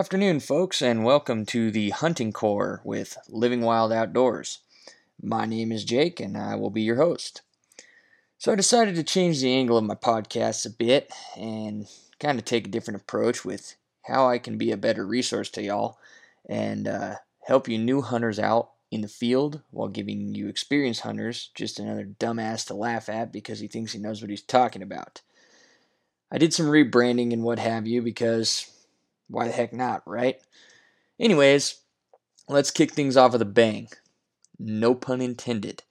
Afternoon, folks, and welcome to the Hunting Corps with Living Wild Outdoors. My name is Jake, and I will be your host. So, I decided to change the angle of my podcast a bit and kind of take a different approach with how I can be a better resource to y'all and uh, help you new hunters out in the field while giving you experienced hunters just another dumbass to laugh at because he thinks he knows what he's talking about. I did some rebranding and what have you because why the heck not, right? Anyways, let's kick things off with a bang. No pun intended.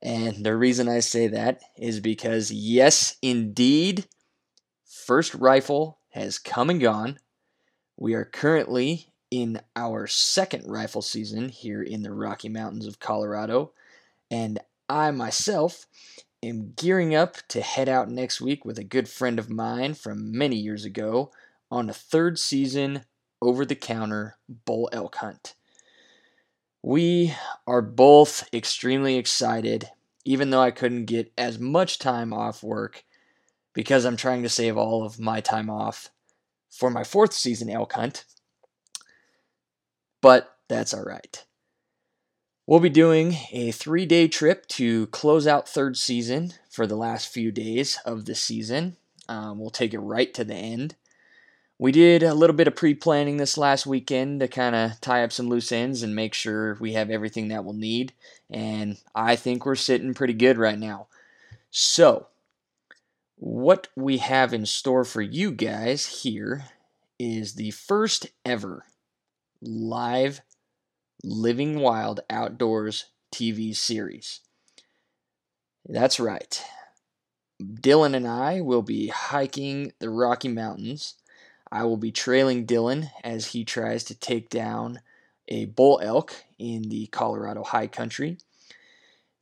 And the reason I say that is because, yes, indeed, first rifle has come and gone. We are currently in our second rifle season here in the Rocky Mountains of Colorado, and I myself am gearing up to head out next week with a good friend of mine from many years ago on a third season over the counter bull elk hunt. We are both extremely excited, even though I couldn't get as much time off work because I'm trying to save all of my time off for my fourth season elk hunt but that's all right. We'll be doing a three day trip to close out third season for the last few days of the season. Um, we'll take it right to the end. We did a little bit of pre planning this last weekend to kind of tie up some loose ends and make sure we have everything that we'll need. And I think we're sitting pretty good right now. So, what we have in store for you guys here is the first ever live Living Wild Outdoors TV series. That's right. Dylan and I will be hiking the Rocky Mountains. I will be trailing Dylan as he tries to take down a bull elk in the Colorado high country.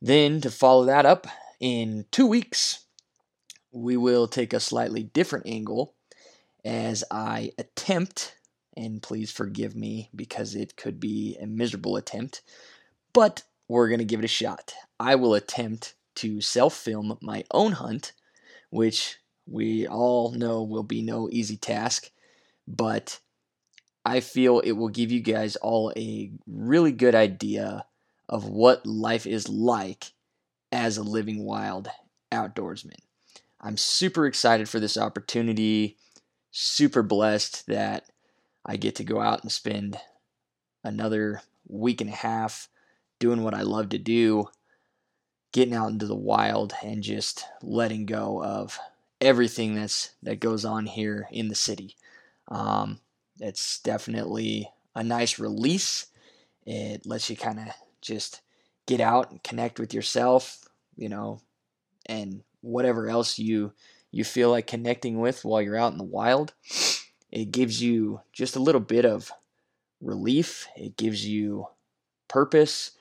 Then, to follow that up, in two weeks, we will take a slightly different angle as I attempt and please forgive me because it could be a miserable attempt, but we're going to give it a shot. I will attempt to self film my own hunt, which we all know will be no easy task, but I feel it will give you guys all a really good idea of what life is like as a living wild outdoorsman. I'm super excited for this opportunity, super blessed that I get to go out and spend another week and a half doing what I love to do, getting out into the wild and just letting go of everything that's that goes on here in the city. Um, it's definitely a nice release. It lets you kind of just get out and connect with yourself, you know, and whatever else you you feel like connecting with while you're out in the wild. It gives you just a little bit of relief. It gives you purpose,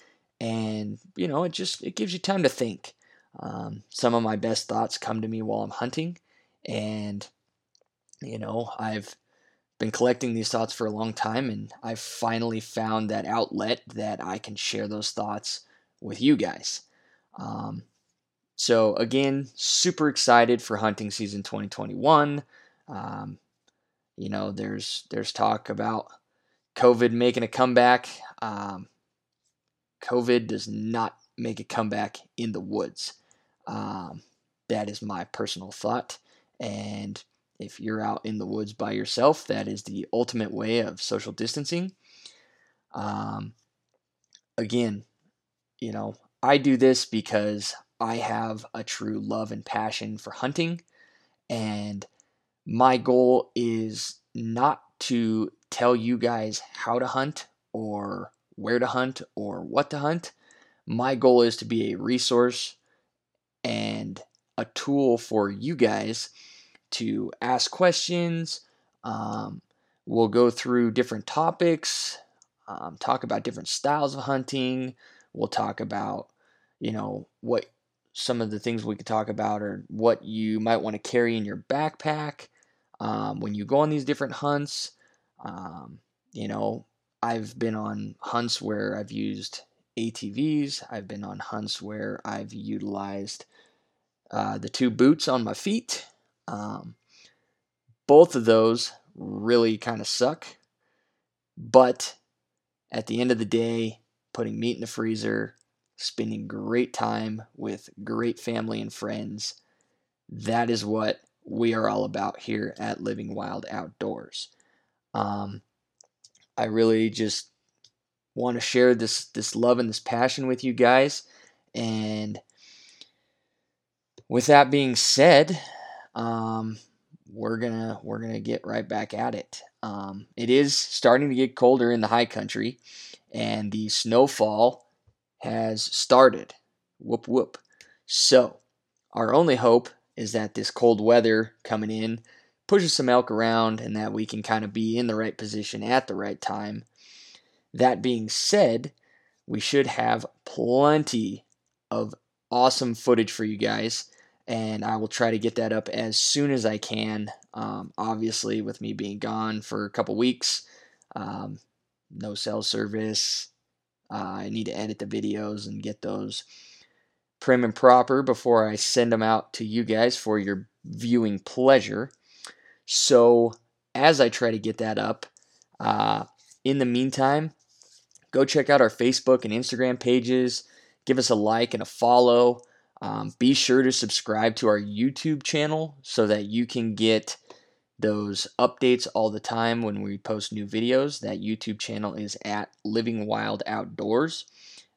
and you know, it just it gives you time to think. Um, some of my best thoughts come to me while I'm hunting, and you know, I've been collecting these thoughts for a long time, and I've finally found that outlet that I can share those thoughts with you guys. Um, so again, super excited for hunting season 2021. Um, you know, there's there's talk about COVID making a comeback. Um, COVID does not make a comeback in the woods. Um, that is my personal thought. And if you're out in the woods by yourself, that is the ultimate way of social distancing. Um, again, you know, I do this because I have a true love and passion for hunting. And my goal is not to tell you guys how to hunt or where to hunt or what to hunt. My goal is to be a resource and a tool for you guys to ask questions. Um, we'll go through different topics, um, talk about different styles of hunting. We'll talk about, you know, what some of the things we could talk about or what you might want to carry in your backpack um, when you go on these different hunts. Um, you know, I've been on hunts where I've used ATVs. I've been on hunts where I've utilized uh, the two boots on my feet. Um, both of those really kind of suck. But at the end of the day, putting meat in the freezer, spending great time with great family and friends, that is what we are all about here at Living Wild Outdoors. Um, I really just want to share this this love and this passion with you guys. And with that being said, um, we're gonna we're gonna get right back at it. Um, it is starting to get colder in the high country, and the snowfall has started. Whoop whoop. So our only hope is that this cold weather coming in pushes some elk around and that we can kind of be in the right position at the right time. That being said, we should have plenty of awesome footage for you guys, and I will try to get that up as soon as I can. Um, obviously, with me being gone for a couple weeks, um, no cell service. Uh, I need to edit the videos and get those prim and proper before I send them out to you guys for your viewing pleasure. So, as I try to get that up, uh, in the meantime, go check out our Facebook and Instagram pages. Give us a like and a follow. Um, be sure to subscribe to our YouTube channel so that you can get those updates all the time when we post new videos. That YouTube channel is at Living Wild Outdoors.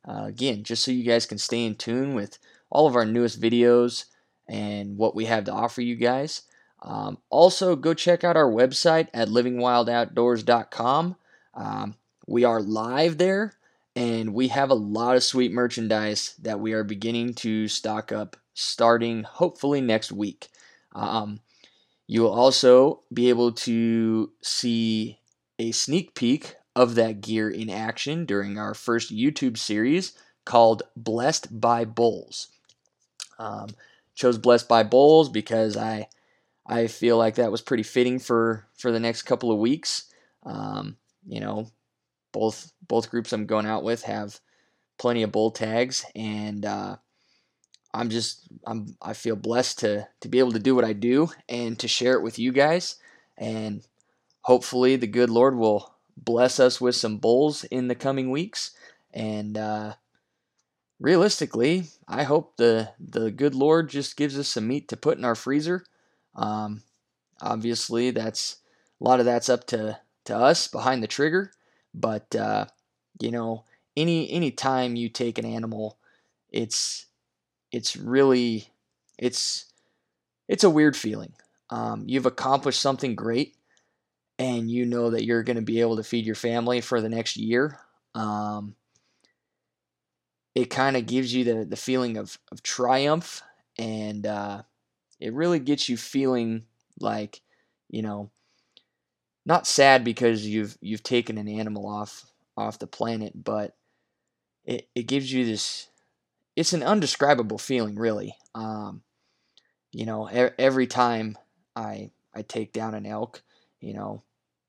Uh, again, just so you guys can stay in tune with all of our newest videos and what we have to offer you guys. Um, also, go check out our website at livingwildoutdoors.com. Um, we are live there, and we have a lot of sweet merchandise that we are beginning to stock up starting hopefully next week. Um, you will also be able to see a sneak peek of that gear in action during our first YouTube series called Blessed by Bulls. Um, chose Blessed by Bulls because I I feel like that was pretty fitting for for the next couple of weeks. Um, you know, both both groups I'm going out with have plenty of bull tags, and uh, I'm just I'm I feel blessed to to be able to do what I do and to share it with you guys, and hopefully the good Lord will bless us with some bulls in the coming weeks. And uh, realistically, I hope the the good Lord just gives us some meat to put in our freezer. Um, obviously, that's a lot of that's up to to us behind the trigger. But uh, you know, any any time you take an animal, it's it's really it's it's a weird feeling. Um, you've accomplished something great, and you know that you're going to be able to feed your family for the next year. Um, it kind of gives you the, the feeling of, of triumph, and uh, it really gets you feeling like, you know, not sad because you've you've taken an animal off off the planet, but it, it gives you this it's an undescribable feeling really. Um, you know, every time I I take down an elk, you know,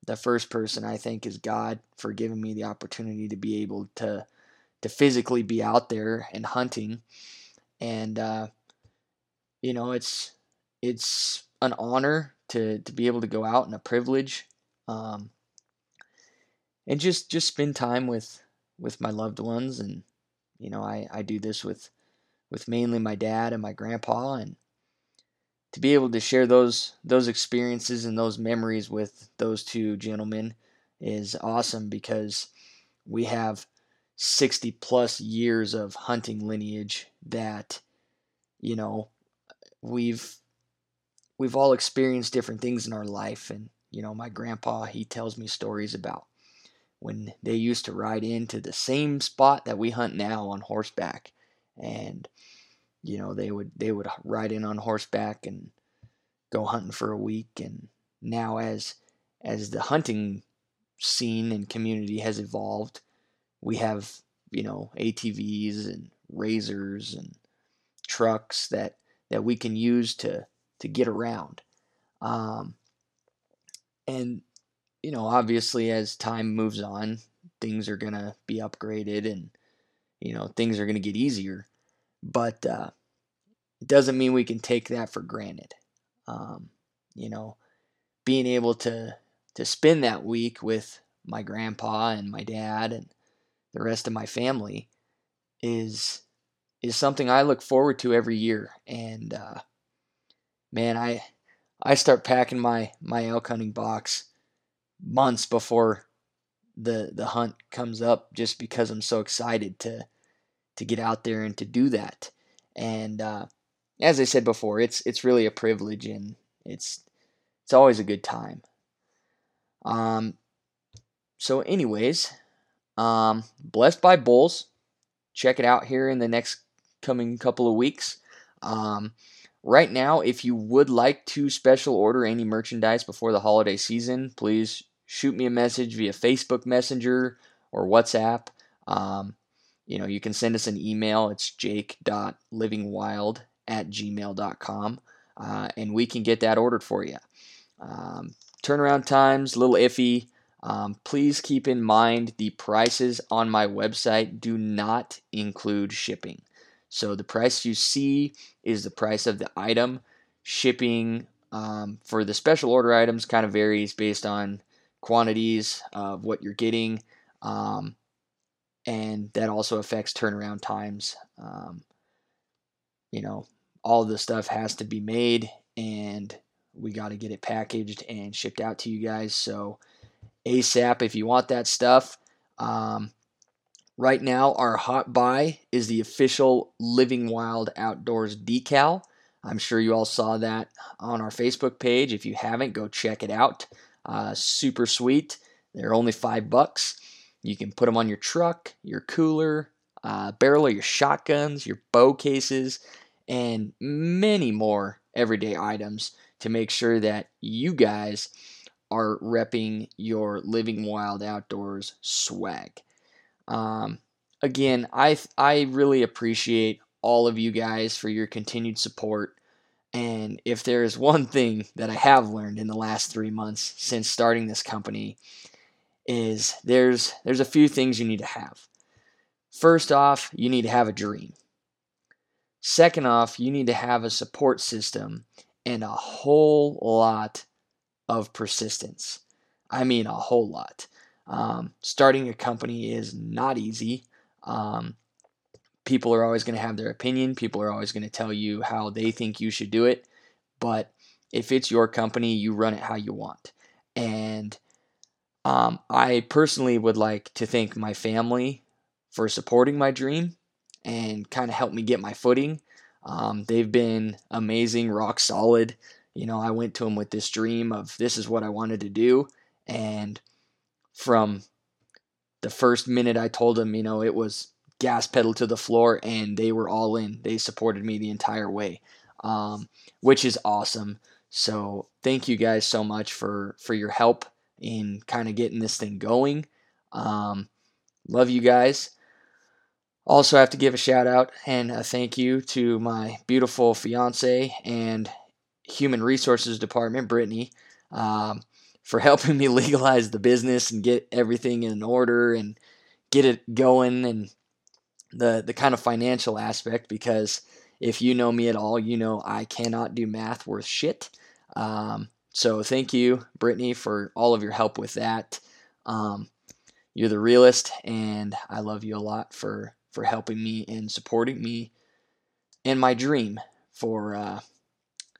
the first person I think is God for giving me the opportunity to be able to to physically be out there and hunting, and uh, you know it's it's an honor to to be able to go out and a privilege, um, and just just spend time with with my loved ones, and you know I I do this with with mainly my dad and my grandpa and to be able to share those those experiences and those memories with those two gentlemen is awesome because we have 60 plus years of hunting lineage that you know we've we've all experienced different things in our life and you know my grandpa he tells me stories about when they used to ride into the same spot that we hunt now on horseback. And you know they would they would ride in on horseback and go hunting for a week. And now as as the hunting scene and community has evolved we have you know ATVs and razors and trucks that that we can use to to get around. Um, and you know obviously as time moves on things are gonna be upgraded and you know things are gonna get easier but uh, it doesn't mean we can take that for granted. Um, you know, being able to to spend that week with my grandpa and my dad and the rest of my family is is something I look forward to every year. And uh, man, I I start packing my my elk hunting box months before the the hunt comes up, just because I'm so excited to to get out there and to do that. And uh, as I said before, it's it's really a privilege and it's it's always a good time. Um, so, anyways, um, blessed by bulls. Check it out here in the next coming couple of weeks. Um, right now, if you would like to special order any merchandise before the holiday season, please shoot me a message via Facebook Messenger or WhatsApp. Um, you know, you can send us an email. It's jake.livingwild at gmail.com, uh, and we can get that ordered for you. Um, turnaround times, little iffy. Um, please keep in mind the prices on my website do not include shipping. So the price you see is the price of the item. Shipping um, for the special order items kind of varies based on quantities of what you're getting. Um, and that also affects turnaround times. Um, you know, all the stuff has to be made and we got to get it packaged and shipped out to you guys. So, ASAP if you want that stuff. Um, right now, our hot buy is the official Living Wild Outdoors decal. I'm sure you all saw that on our Facebook page. If you haven't, go check it out. Uh, super sweet. They're only five bucks. You can put them on your truck, your cooler, uh, barrel of your shotguns, your bow cases, and many more everyday items to make sure that you guys are repping your Living Wild Outdoors swag. Um, again, I I really appreciate all of you guys for your continued support. And if there is one thing that I have learned in the last three months since starting this company, is there's there's a few things you need to have. First off, you need to have a dream. Second off, you need to have a support system and a whole lot of persistence. I mean, a whole lot. Um, starting a company is not easy. Um, people are always going to have their opinion. People are always going to tell you how they think you should do it. But if it's your company, you run it how you want. And um, I personally would like to thank my family for supporting my dream and kind of help me get my footing. Um, they've been amazing, rock solid. You know, I went to them with this dream of this is what I wanted to do. And from the first minute I told them, you know, it was gas pedal to the floor and they were all in. They supported me the entire way, um, which is awesome. So thank you guys so much for, for your help in kind of getting this thing going. Um, love you guys. Also, have to give a shout out and a thank you to my beautiful fiance and human resources department, Brittany, um, for helping me legalize the business and get everything in order and get it going and the the kind of financial aspect. Because if you know me at all, you know I cannot do math worth shit. Um, so thank you, Brittany, for all of your help with that. Um, you're the realist, and I love you a lot for for helping me and supporting me and my dream for uh,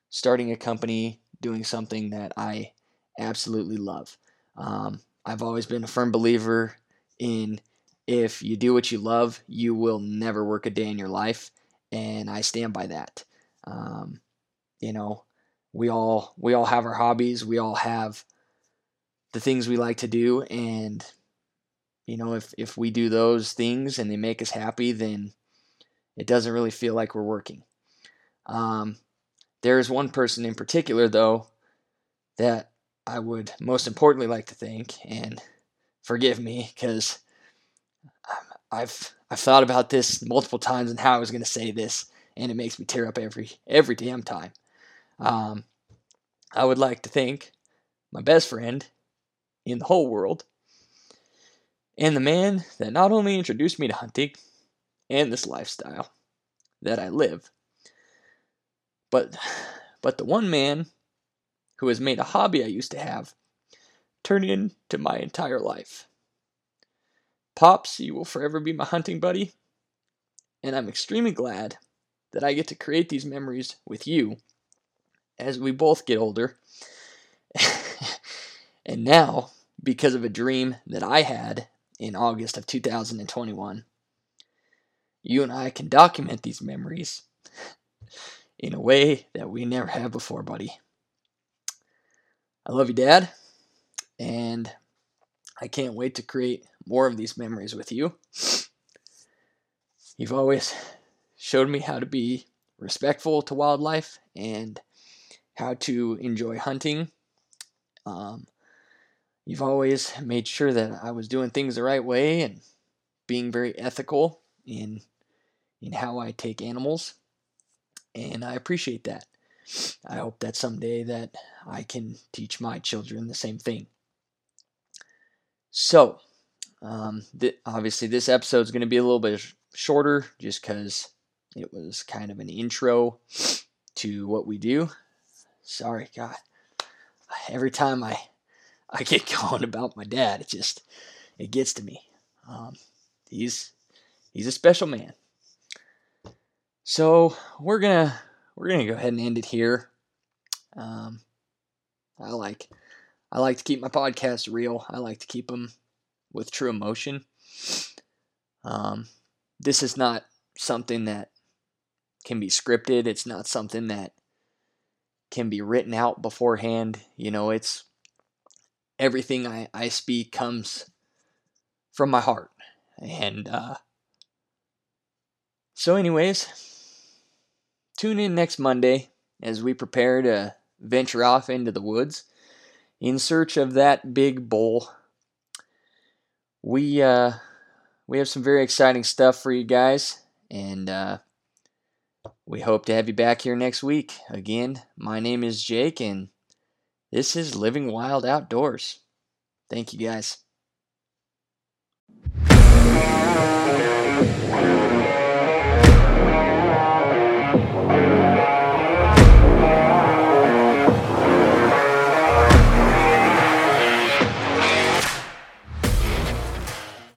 starting a company, doing something that I absolutely love. Um, I've always been a firm believer in if you do what you love, you will never work a day in your life, and I stand by that. Um, you know, we all we all have our hobbies, we all have the things we like to do, and you know, if if we do those things and they make us happy, then it doesn't really feel like we're working. Um, there is one person in particular, though, that I would most importantly like to thank, and forgive me because I've I've thought about this multiple times and how I was going to say this, and it makes me tear up every every damn time. Um, I would like to thank my best friend in the whole world, and the man that not only introduced me to hunting and this lifestyle that I live, but but the one man who has made a hobby I used to have turn into my entire life. Pops, you will forever be my hunting buddy, and I'm extremely glad that I get to create these memories with you as we both get older. and now, because of a dream that I had in August of 2021, you and I can document these memories in a way that we never have before, buddy. I love you, Dad, and I can't wait to create more of these memories with you. You've always showed me how to be respectful to wildlife and how to enjoy hunting. Um, you've always made sure that I was doing things the right way and being very ethical in in how I take animals, and I appreciate that. I hope that someday that I can teach my children the same thing. So, um, th- obviously, this episode is going to be a little bit shorter just because it was kind of an intro to what we do. Sorry, God. Every time I I get going about my dad, it just it gets to me. Um, he's he's a special man. So we're gonna we're gonna go ahead and end it here. Um, I like I like to keep my podcasts real. I like to keep them with true emotion. Um, this is not something that can be scripted. It's not something that can be written out beforehand. You know, it's everything I, I speak comes from my heart. And uh, so, anyways, tune in next Monday as we prepare to venture off into the woods in search of that big bull. We uh, we have some very exciting stuff for you guys, and uh, we hope to have you back here next week. Again, my name is Jake, and this is Living Wild Outdoors. Thank you, guys.